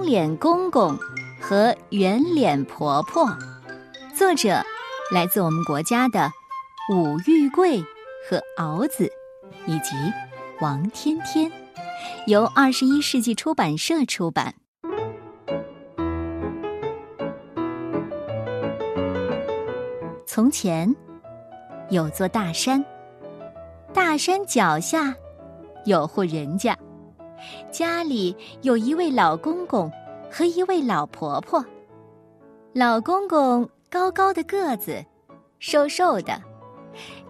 方脸公公和圆脸婆婆，作者来自我们国家的武玉贵和敖子，以及王天天，由二十一世纪出版社出版。从前有座大山，大山脚下有户人家。家里有一位老公公和一位老婆婆。老公公高高的个子，瘦瘦的，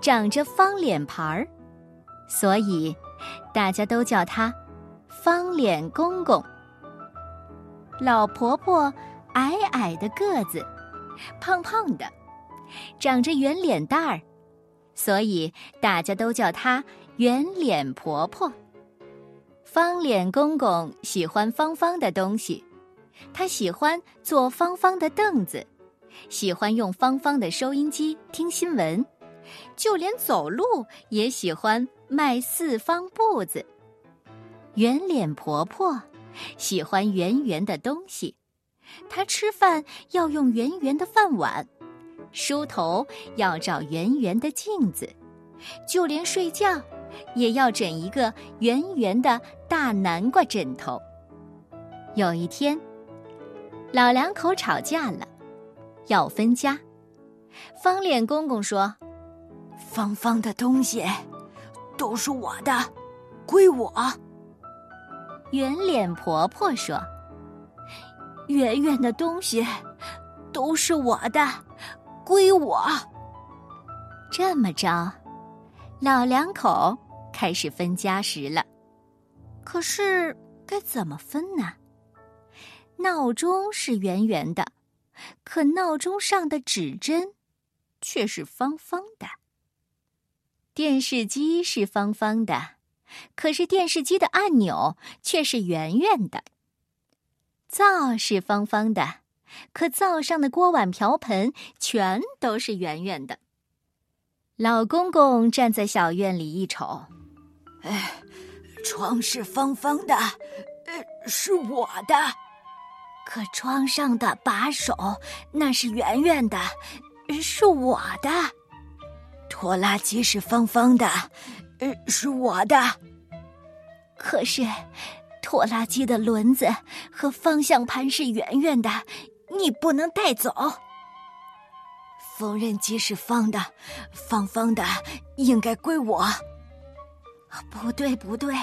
长着方脸盘儿，所以大家都叫他方脸公公。老婆婆矮矮的个子，胖胖的，长着圆脸蛋儿，所以大家都叫她圆脸婆婆。方脸公公喜欢方方的东西，他喜欢坐方方的凳子，喜欢用方方的收音机听新闻，就连走路也喜欢迈四方步子。圆脸婆婆喜欢圆圆的东西，她吃饭要用圆圆的饭碗，梳头要照圆圆的镜子，就连睡觉。也要枕一个圆圆的大南瓜枕头。有一天，老两口吵架了，要分家。方脸公公说：“方方的东西都是我的，归我。”圆脸婆婆说：“圆圆的东西都是我的，归我。”这么着。老两口开始分家时了，可是该怎么分呢？闹钟是圆圆的，可闹钟上的指针却是方方的。电视机是方方的，可是电视机的按钮却是圆圆的。灶是方方的，可灶上的锅碗瓢盆全都是圆圆的。老公公站在小院里一瞅，哎，窗是方方的，呃，是我的；可窗上的把手那是圆圆的，是我的；拖拉机是方方的，呃，是我的。可是，拖拉机的轮子和方向盘是圆圆的，你不能带走。缝纫机是方的，方方的应该归我。不对，不对，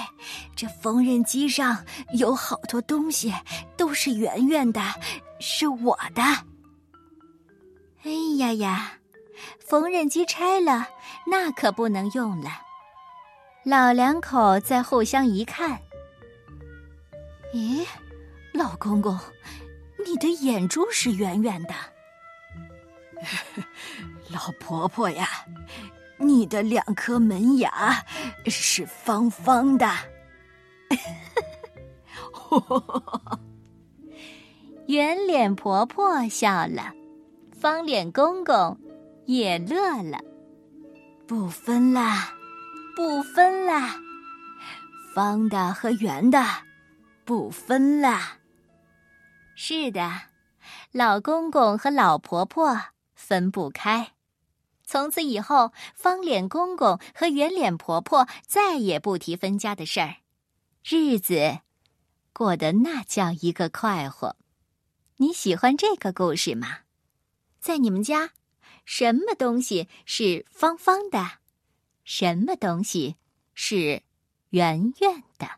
这缝纫机上有好多东西都是圆圆的，是我的。哎呀呀，缝纫机拆了，那可不能用了。老两口再互相一看，咦，老公公，你的眼珠是圆圆的。老婆婆呀，你的两颗门牙是方方的。圆脸婆婆笑了，方脸公公也乐了。不分啦，不分啦，方的和圆的不分啦。是的，老公公和老婆婆。分不开，从此以后，方脸公公和圆脸婆婆再也不提分家的事儿，日子过得那叫一个快活。你喜欢这个故事吗？在你们家，什么东西是方方的？什么东西是圆圆的？